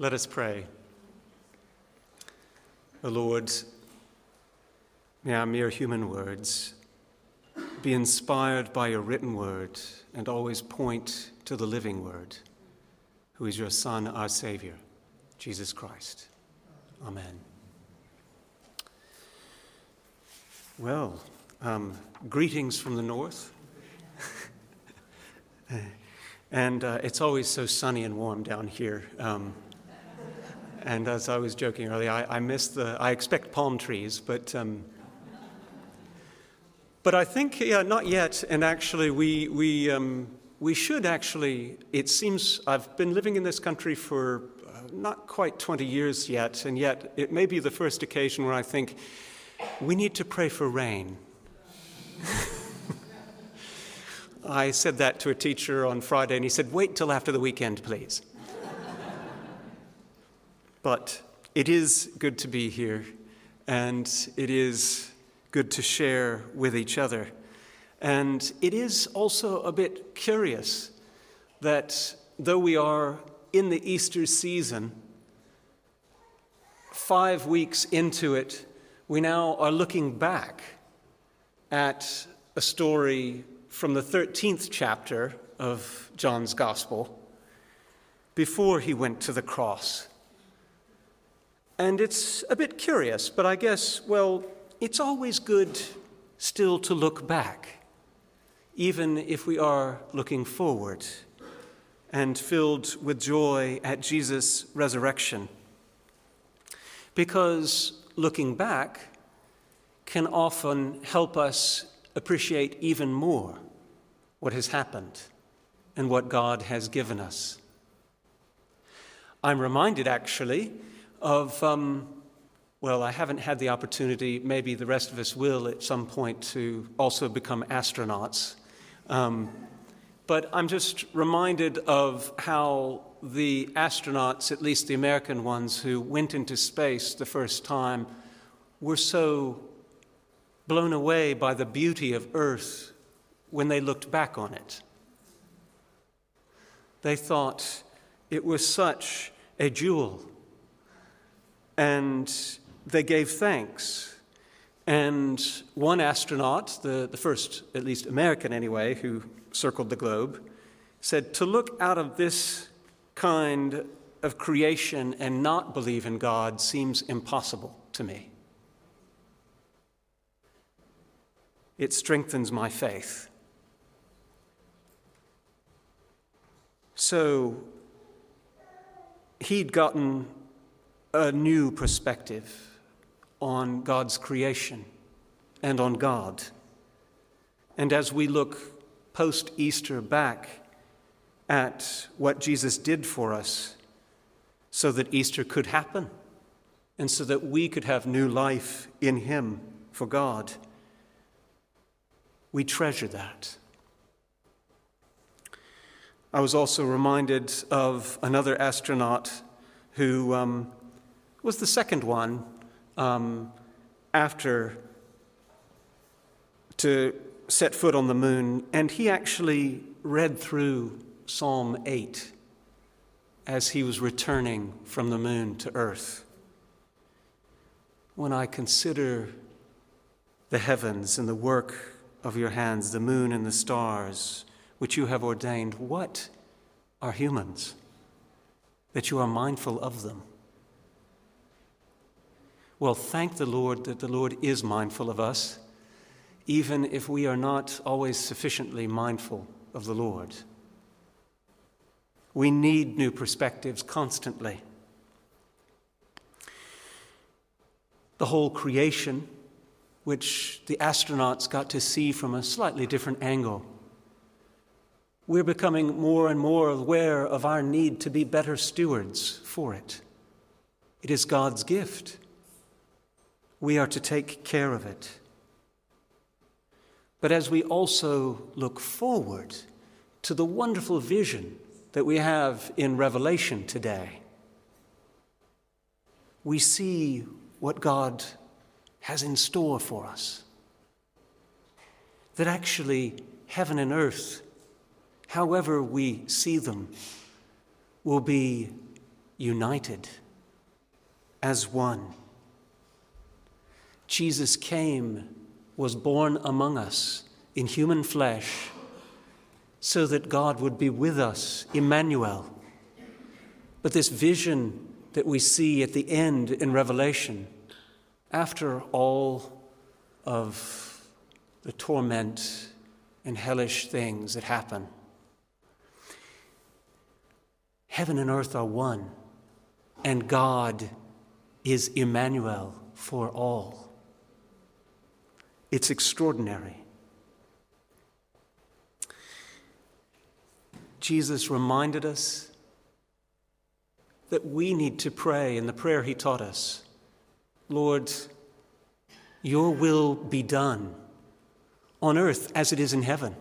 Let us pray. O Lord, may our mere human words be inspired by your written word and always point to the living word, who is your Son, our Savior, Jesus Christ. Amen. Well, um, greetings from the north. and uh, it's always so sunny and warm down here. Um, and as I was joking earlier, I, I miss the, I expect palm trees, but, um, but I think, yeah, not yet. And actually, we, we, um, we should actually, it seems, I've been living in this country for uh, not quite 20 years yet, and yet it may be the first occasion where I think we need to pray for rain. I said that to a teacher on Friday, and he said, Wait till after the weekend, please. But it is good to be here, and it is good to share with each other. And it is also a bit curious that though we are in the Easter season, five weeks into it, we now are looking back at a story from the 13th chapter of John's Gospel before he went to the cross. And it's a bit curious, but I guess, well, it's always good still to look back, even if we are looking forward and filled with joy at Jesus' resurrection. Because looking back can often help us appreciate even more what has happened and what God has given us. I'm reminded actually of, um, well, I haven't had the opportunity, maybe the rest of us will at some point, to also become astronauts. Um, but I'm just reminded of how the astronauts, at least the American ones who went into space the first time, were so blown away by the beauty of Earth when they looked back on it. They thought it was such a jewel and they gave thanks. And one astronaut, the, the first, at least American anyway, who circled the globe, said, To look out of this kind of creation and not believe in God seems impossible to me. It strengthens my faith. So he'd gotten a new perspective on God's creation and on God. And as we look post Easter back at what Jesus did for us so that Easter could happen and so that we could have new life in Him for God, we treasure that. I was also reminded of another astronaut who um, was the second one um, after to set foot on the moon, and he actually read through Psalm 8 as he was returning from the moon to earth. When I consider the heavens and the work of your hands, the moon and the stars, which you have ordained, what are humans that you are mindful of them? Well, thank the Lord that the Lord is mindful of us, even if we are not always sufficiently mindful of the Lord. We need new perspectives constantly. The whole creation, which the astronauts got to see from a slightly different angle. We're becoming more and more aware of our need to be better stewards for it. It is God's gift we are to take care of it. But as we also look forward to the wonderful vision that we have in Revelation today, we see what God has in store for us. That actually, heaven and earth, however we see them, will be united as one. Jesus came, was born among us in human flesh, so that God would be with us, Emmanuel. But this vision that we see at the end in Revelation, after all of the torment and hellish things that happen, heaven and earth are one, and God is Emmanuel for all. It's extraordinary. Jesus reminded us that we need to pray in the prayer he taught us Lord, your will be done on earth as it is in heaven.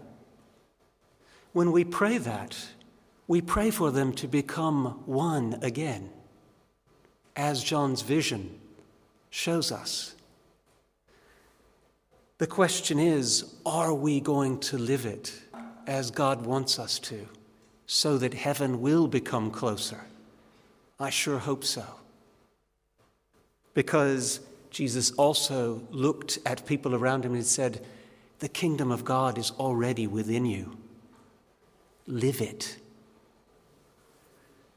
When we pray that, we pray for them to become one again, as John's vision shows us. The question is are we going to live it as God wants us to, so that heaven will become closer? I sure hope so. Because Jesus also looked at people around him and said, The kingdom of God is already within you. Live it.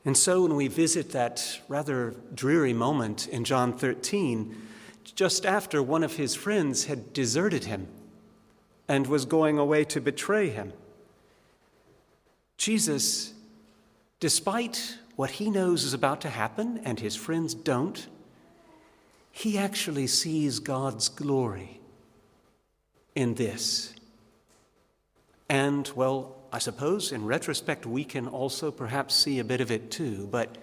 And so when we visit that rather dreary moment in John 13, just after one of his friends had deserted him and was going away to betray him, Jesus, despite what he knows is about to happen and his friends don't, he actually sees God's glory in this. And, well, I suppose in retrospect we can also perhaps see a bit of it too, but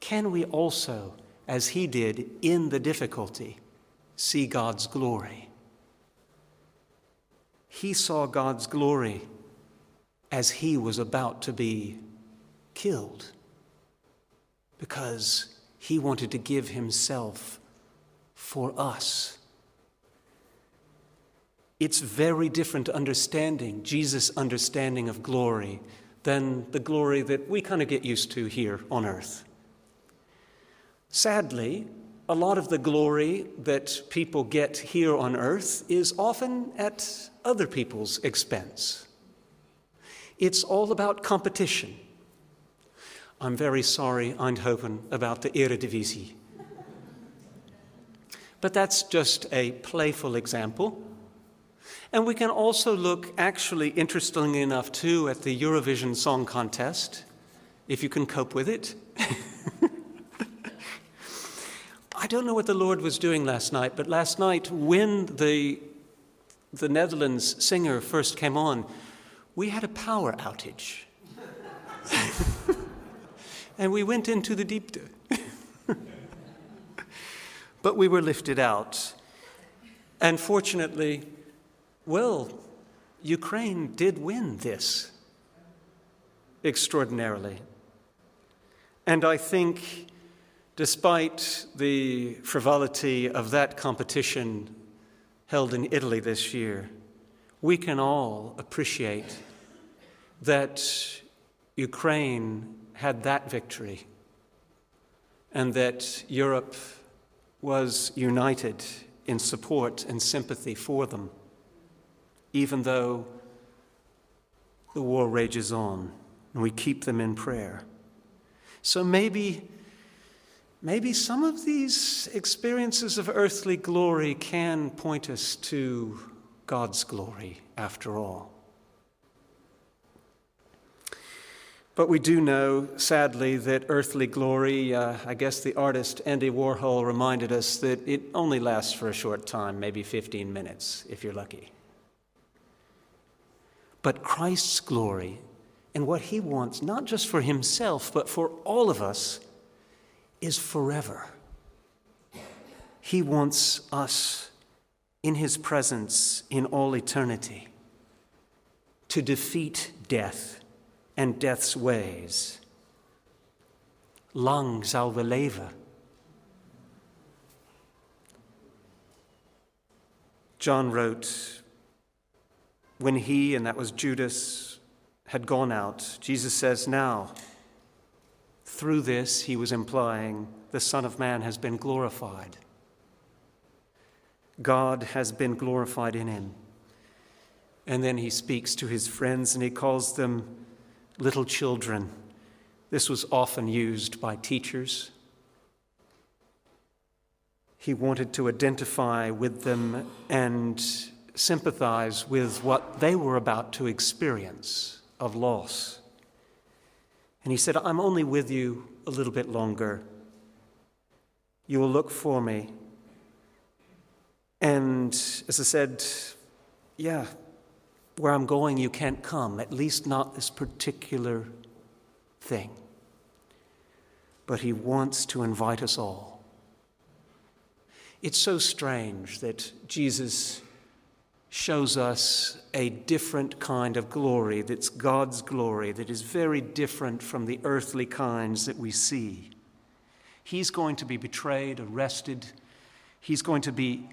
can we also, as he did in the difficulty, see God's glory? He saw God's glory as he was about to be killed because he wanted to give himself for us. It's very different understanding, Jesus' understanding of glory, than the glory that we kind of get used to here on earth. Sadly, a lot of the glory that people get here on earth is often at other people's expense. It's all about competition. I'm very sorry, Eindhoven, about the Eredivisie. But that's just a playful example. And we can also look, actually, interestingly enough, too, at the Eurovision Song Contest, if you can cope with it. I don't know what the Lord was doing last night, but last night, when the, the Netherlands singer first came on, we had a power outage. and we went into the deep. but we were lifted out. And fortunately, well, Ukraine did win this extraordinarily. And I think, despite the frivolity of that competition held in Italy this year, we can all appreciate that Ukraine had that victory and that Europe was united in support and sympathy for them, even though the war rages on and we keep them in prayer. So maybe, maybe some of these experiences of earthly glory can point us to God's glory after all. But we do know, sadly, that earthly glory, uh, I guess the artist Andy Warhol reminded us that it only lasts for a short time, maybe 15 minutes, if you're lucky. But Christ's glory and what he wants, not just for himself, but for all of us, is forever. He wants us in his presence in all eternity to defeat death and death's ways. Lang zal. John wrote, when he, and that was Judas, had gone out, Jesus says, Now, Through this, he was implying the Son of Man has been glorified. God has been glorified in him. And then he speaks to his friends and he calls them little children. This was often used by teachers. He wanted to identify with them and sympathize with what they were about to experience of loss. And he said, I'm only with you a little bit longer. You will look for me. And as I said, yeah, where I'm going, you can't come, at least not this particular thing. But he wants to invite us all. It's so strange that Jesus shows us a different kind of glory that's God's glory, that is very different from the earthly kinds that we see. He's going to be betrayed, arrested, he's going to be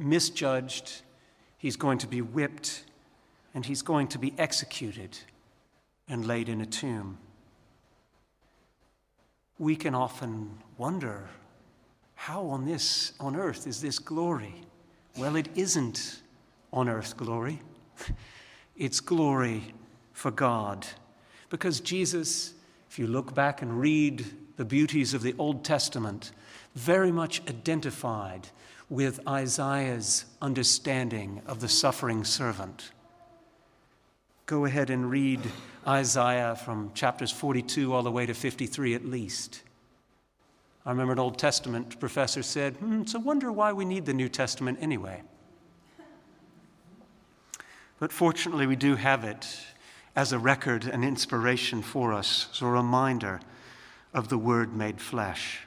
misjudged, he's going to be whipped, and he's going to be executed and laid in a tomb. We can often wonder how on this on earth is this glory? Well, it isn't on earth's glory. It's glory for God. Because Jesus, if you look back and read the beauties of the Old Testament, very much identified with Isaiah's understanding of the suffering servant. Go ahead and read Isaiah from chapters 42 all the way to 53 at least. I remember an Old Testament professor said, hmm, It's a wonder why we need the New Testament anyway. But fortunately, we do have it as a record and inspiration for us, as a reminder of the Word made flesh.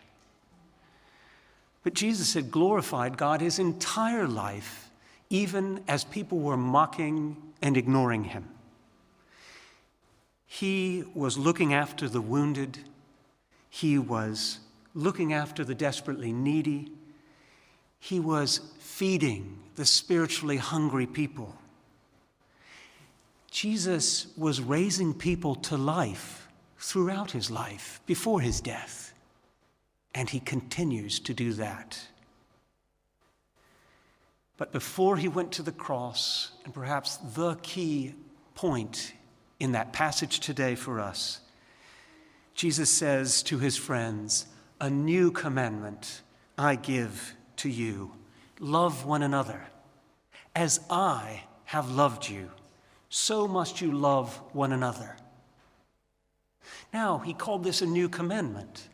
But Jesus had glorified God his entire life, even as people were mocking and ignoring him. He was looking after the wounded, he was looking after the desperately needy, he was feeding the spiritually hungry people. Jesus was raising people to life throughout his life, before his death, and he continues to do that. But before he went to the cross, and perhaps the key point in that passage today for us, Jesus says to his friends, A new commandment I give to you love one another as I have loved you so must you love one another. Now, he called this a new commandment,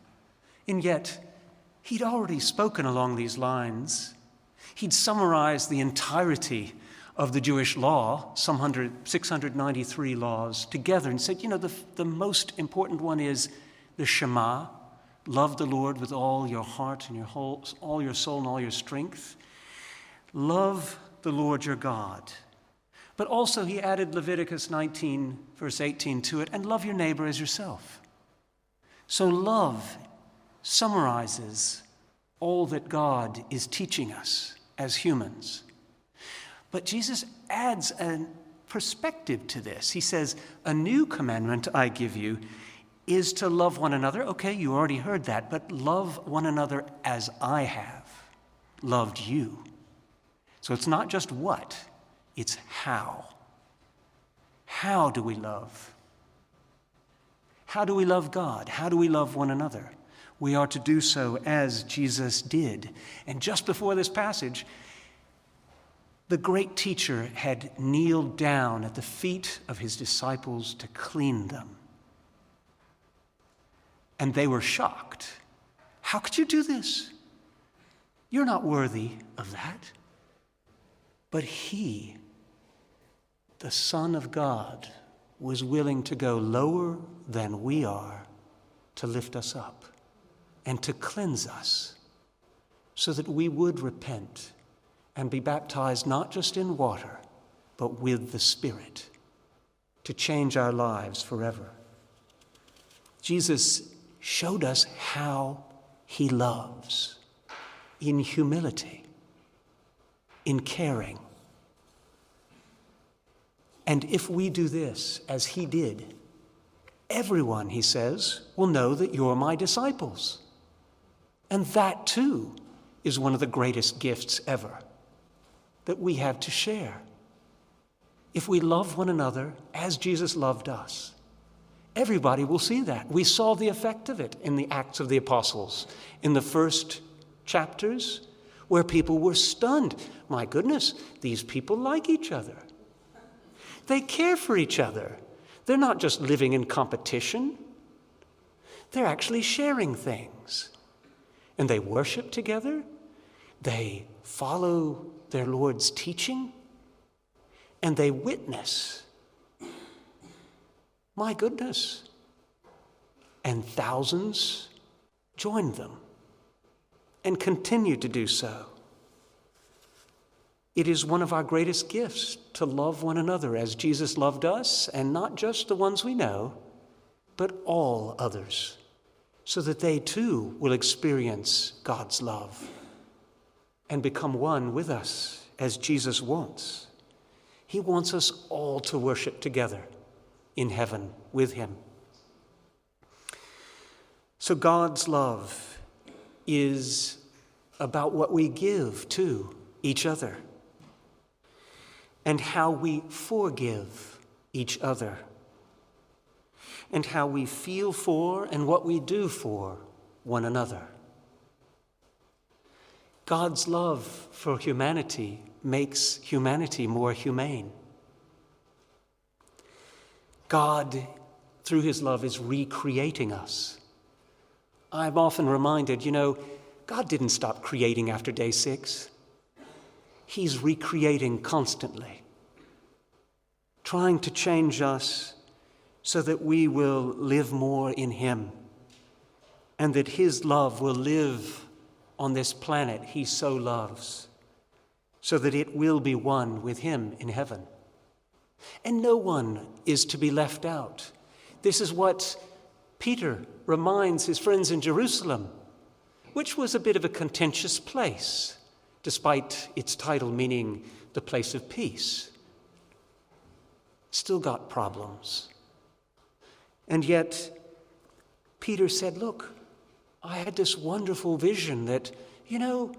and yet he'd already spoken along these lines. He'd summarized the entirety of the Jewish law, some hundred, 693 laws, together and said, you know, the, the most important one is the Shema love the Lord with all your heart and your whole, all your soul and all your strength. Love the Lord your God but also, he added Leviticus 19, verse 18 to it, and love your neighbor as yourself. So, love summarizes all that God is teaching us as humans. But Jesus adds a perspective to this. He says, A new commandment I give you is to love one another. Okay, you already heard that, but love one another as I have loved you. So it's not just what, it's how. How do we love? How do we love God? How do we love one another? We are to do so as Jesus did. And just before this passage, the great teacher had kneeled down at the feet of his disciples to clean them. And they were shocked. How could you do this? You're not worthy of that. But he the Son of God was willing to go lower than we are to lift us up and to cleanse us so that we would repent and be baptized not just in water, but with the Spirit to change our lives forever. Jesus showed us how he loves in humility, in caring, and if we do this as he did, everyone, he says, will know that you're my disciples. And that too is one of the greatest gifts ever that we have to share. If we love one another as Jesus loved us, everybody will see that. We saw the effect of it in the Acts of the Apostles in the first chapters where people were stunned. My goodness, these people like each other. They care for each other. They're not just living in competition, they're actually sharing things. And they worship together, they follow their Lord's teaching, and they witness. My goodness. And thousands joined them and continue to do so. It is one of our greatest gifts to love one another as Jesus loved us, and not just the ones we know, but all others, so that they too will experience God's love and become one with us as Jesus wants. He wants us all to worship together in heaven with Him. So, God's love is about what we give to each other and how we forgive each other, and how we feel for and what we do for one another. God's love for humanity makes humanity more humane. God, through his love, is recreating us. I'm often reminded, you know, God didn't stop creating after day six. He's recreating constantly, trying to change us so that we will live more in Him and that His love will live on this planet He so loves, so that it will be one with Him in heaven. And no one is to be left out. This is what Peter reminds his friends in Jerusalem, which was a bit of a contentious place despite its title meaning the place of peace, still got problems. And yet, Peter said, Look, I had this wonderful vision that, you know,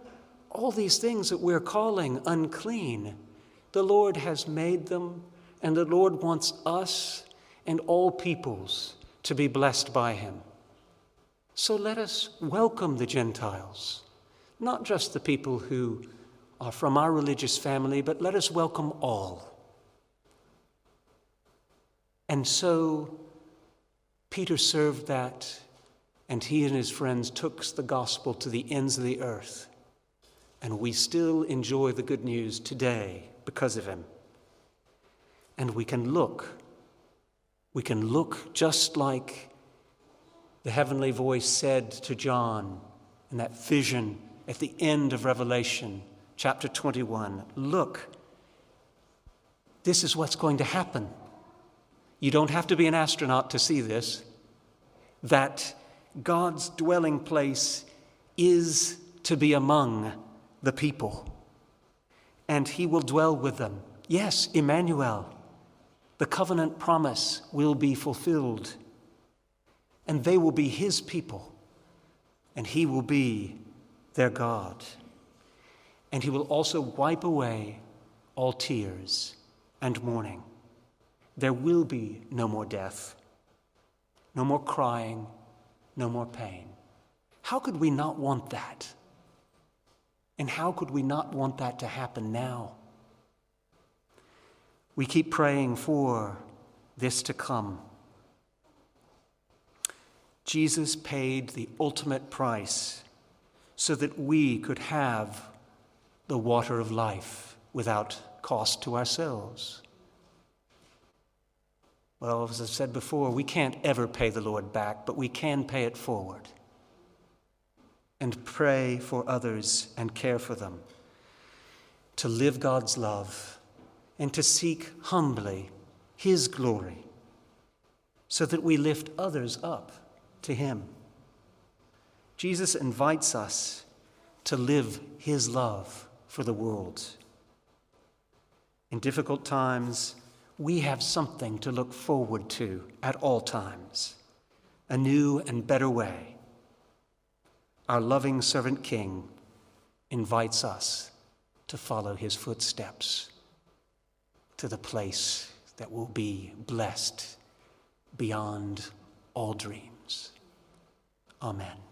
all these things that we're calling unclean, the Lord has made them, and the Lord wants us and all peoples to be blessed by Him. So let us welcome the Gentiles not just the people who are from our religious family, but let us welcome all. And so Peter served that, and he and his friends took the gospel to the ends of the earth. And we still enjoy the good news today because of him. And we can look, we can look just like the heavenly voice said to John in that vision at the end of Revelation, chapter 21. Look, this is what's going to happen. You don't have to be an astronaut to see this. That God's dwelling place is to be among the people, and He will dwell with them. Yes, Emmanuel, the covenant promise will be fulfilled, and they will be His people, and He will be their God. And he will also wipe away all tears and mourning. There will be no more death, no more crying, no more pain. How could we not want that? And how could we not want that to happen now? We keep praying for this to come. Jesus paid the ultimate price so that we could have the water of life without cost to ourselves. Well, as I've said before, we can't ever pay the Lord back, but we can pay it forward and pray for others and care for them, to live God's love and to seek humbly His glory so that we lift others up to Him. Jesus invites us to live his love for the world. In difficult times, we have something to look forward to at all times a new and better way. Our loving servant King invites us to follow his footsteps to the place that will be blessed beyond all dreams. Amen.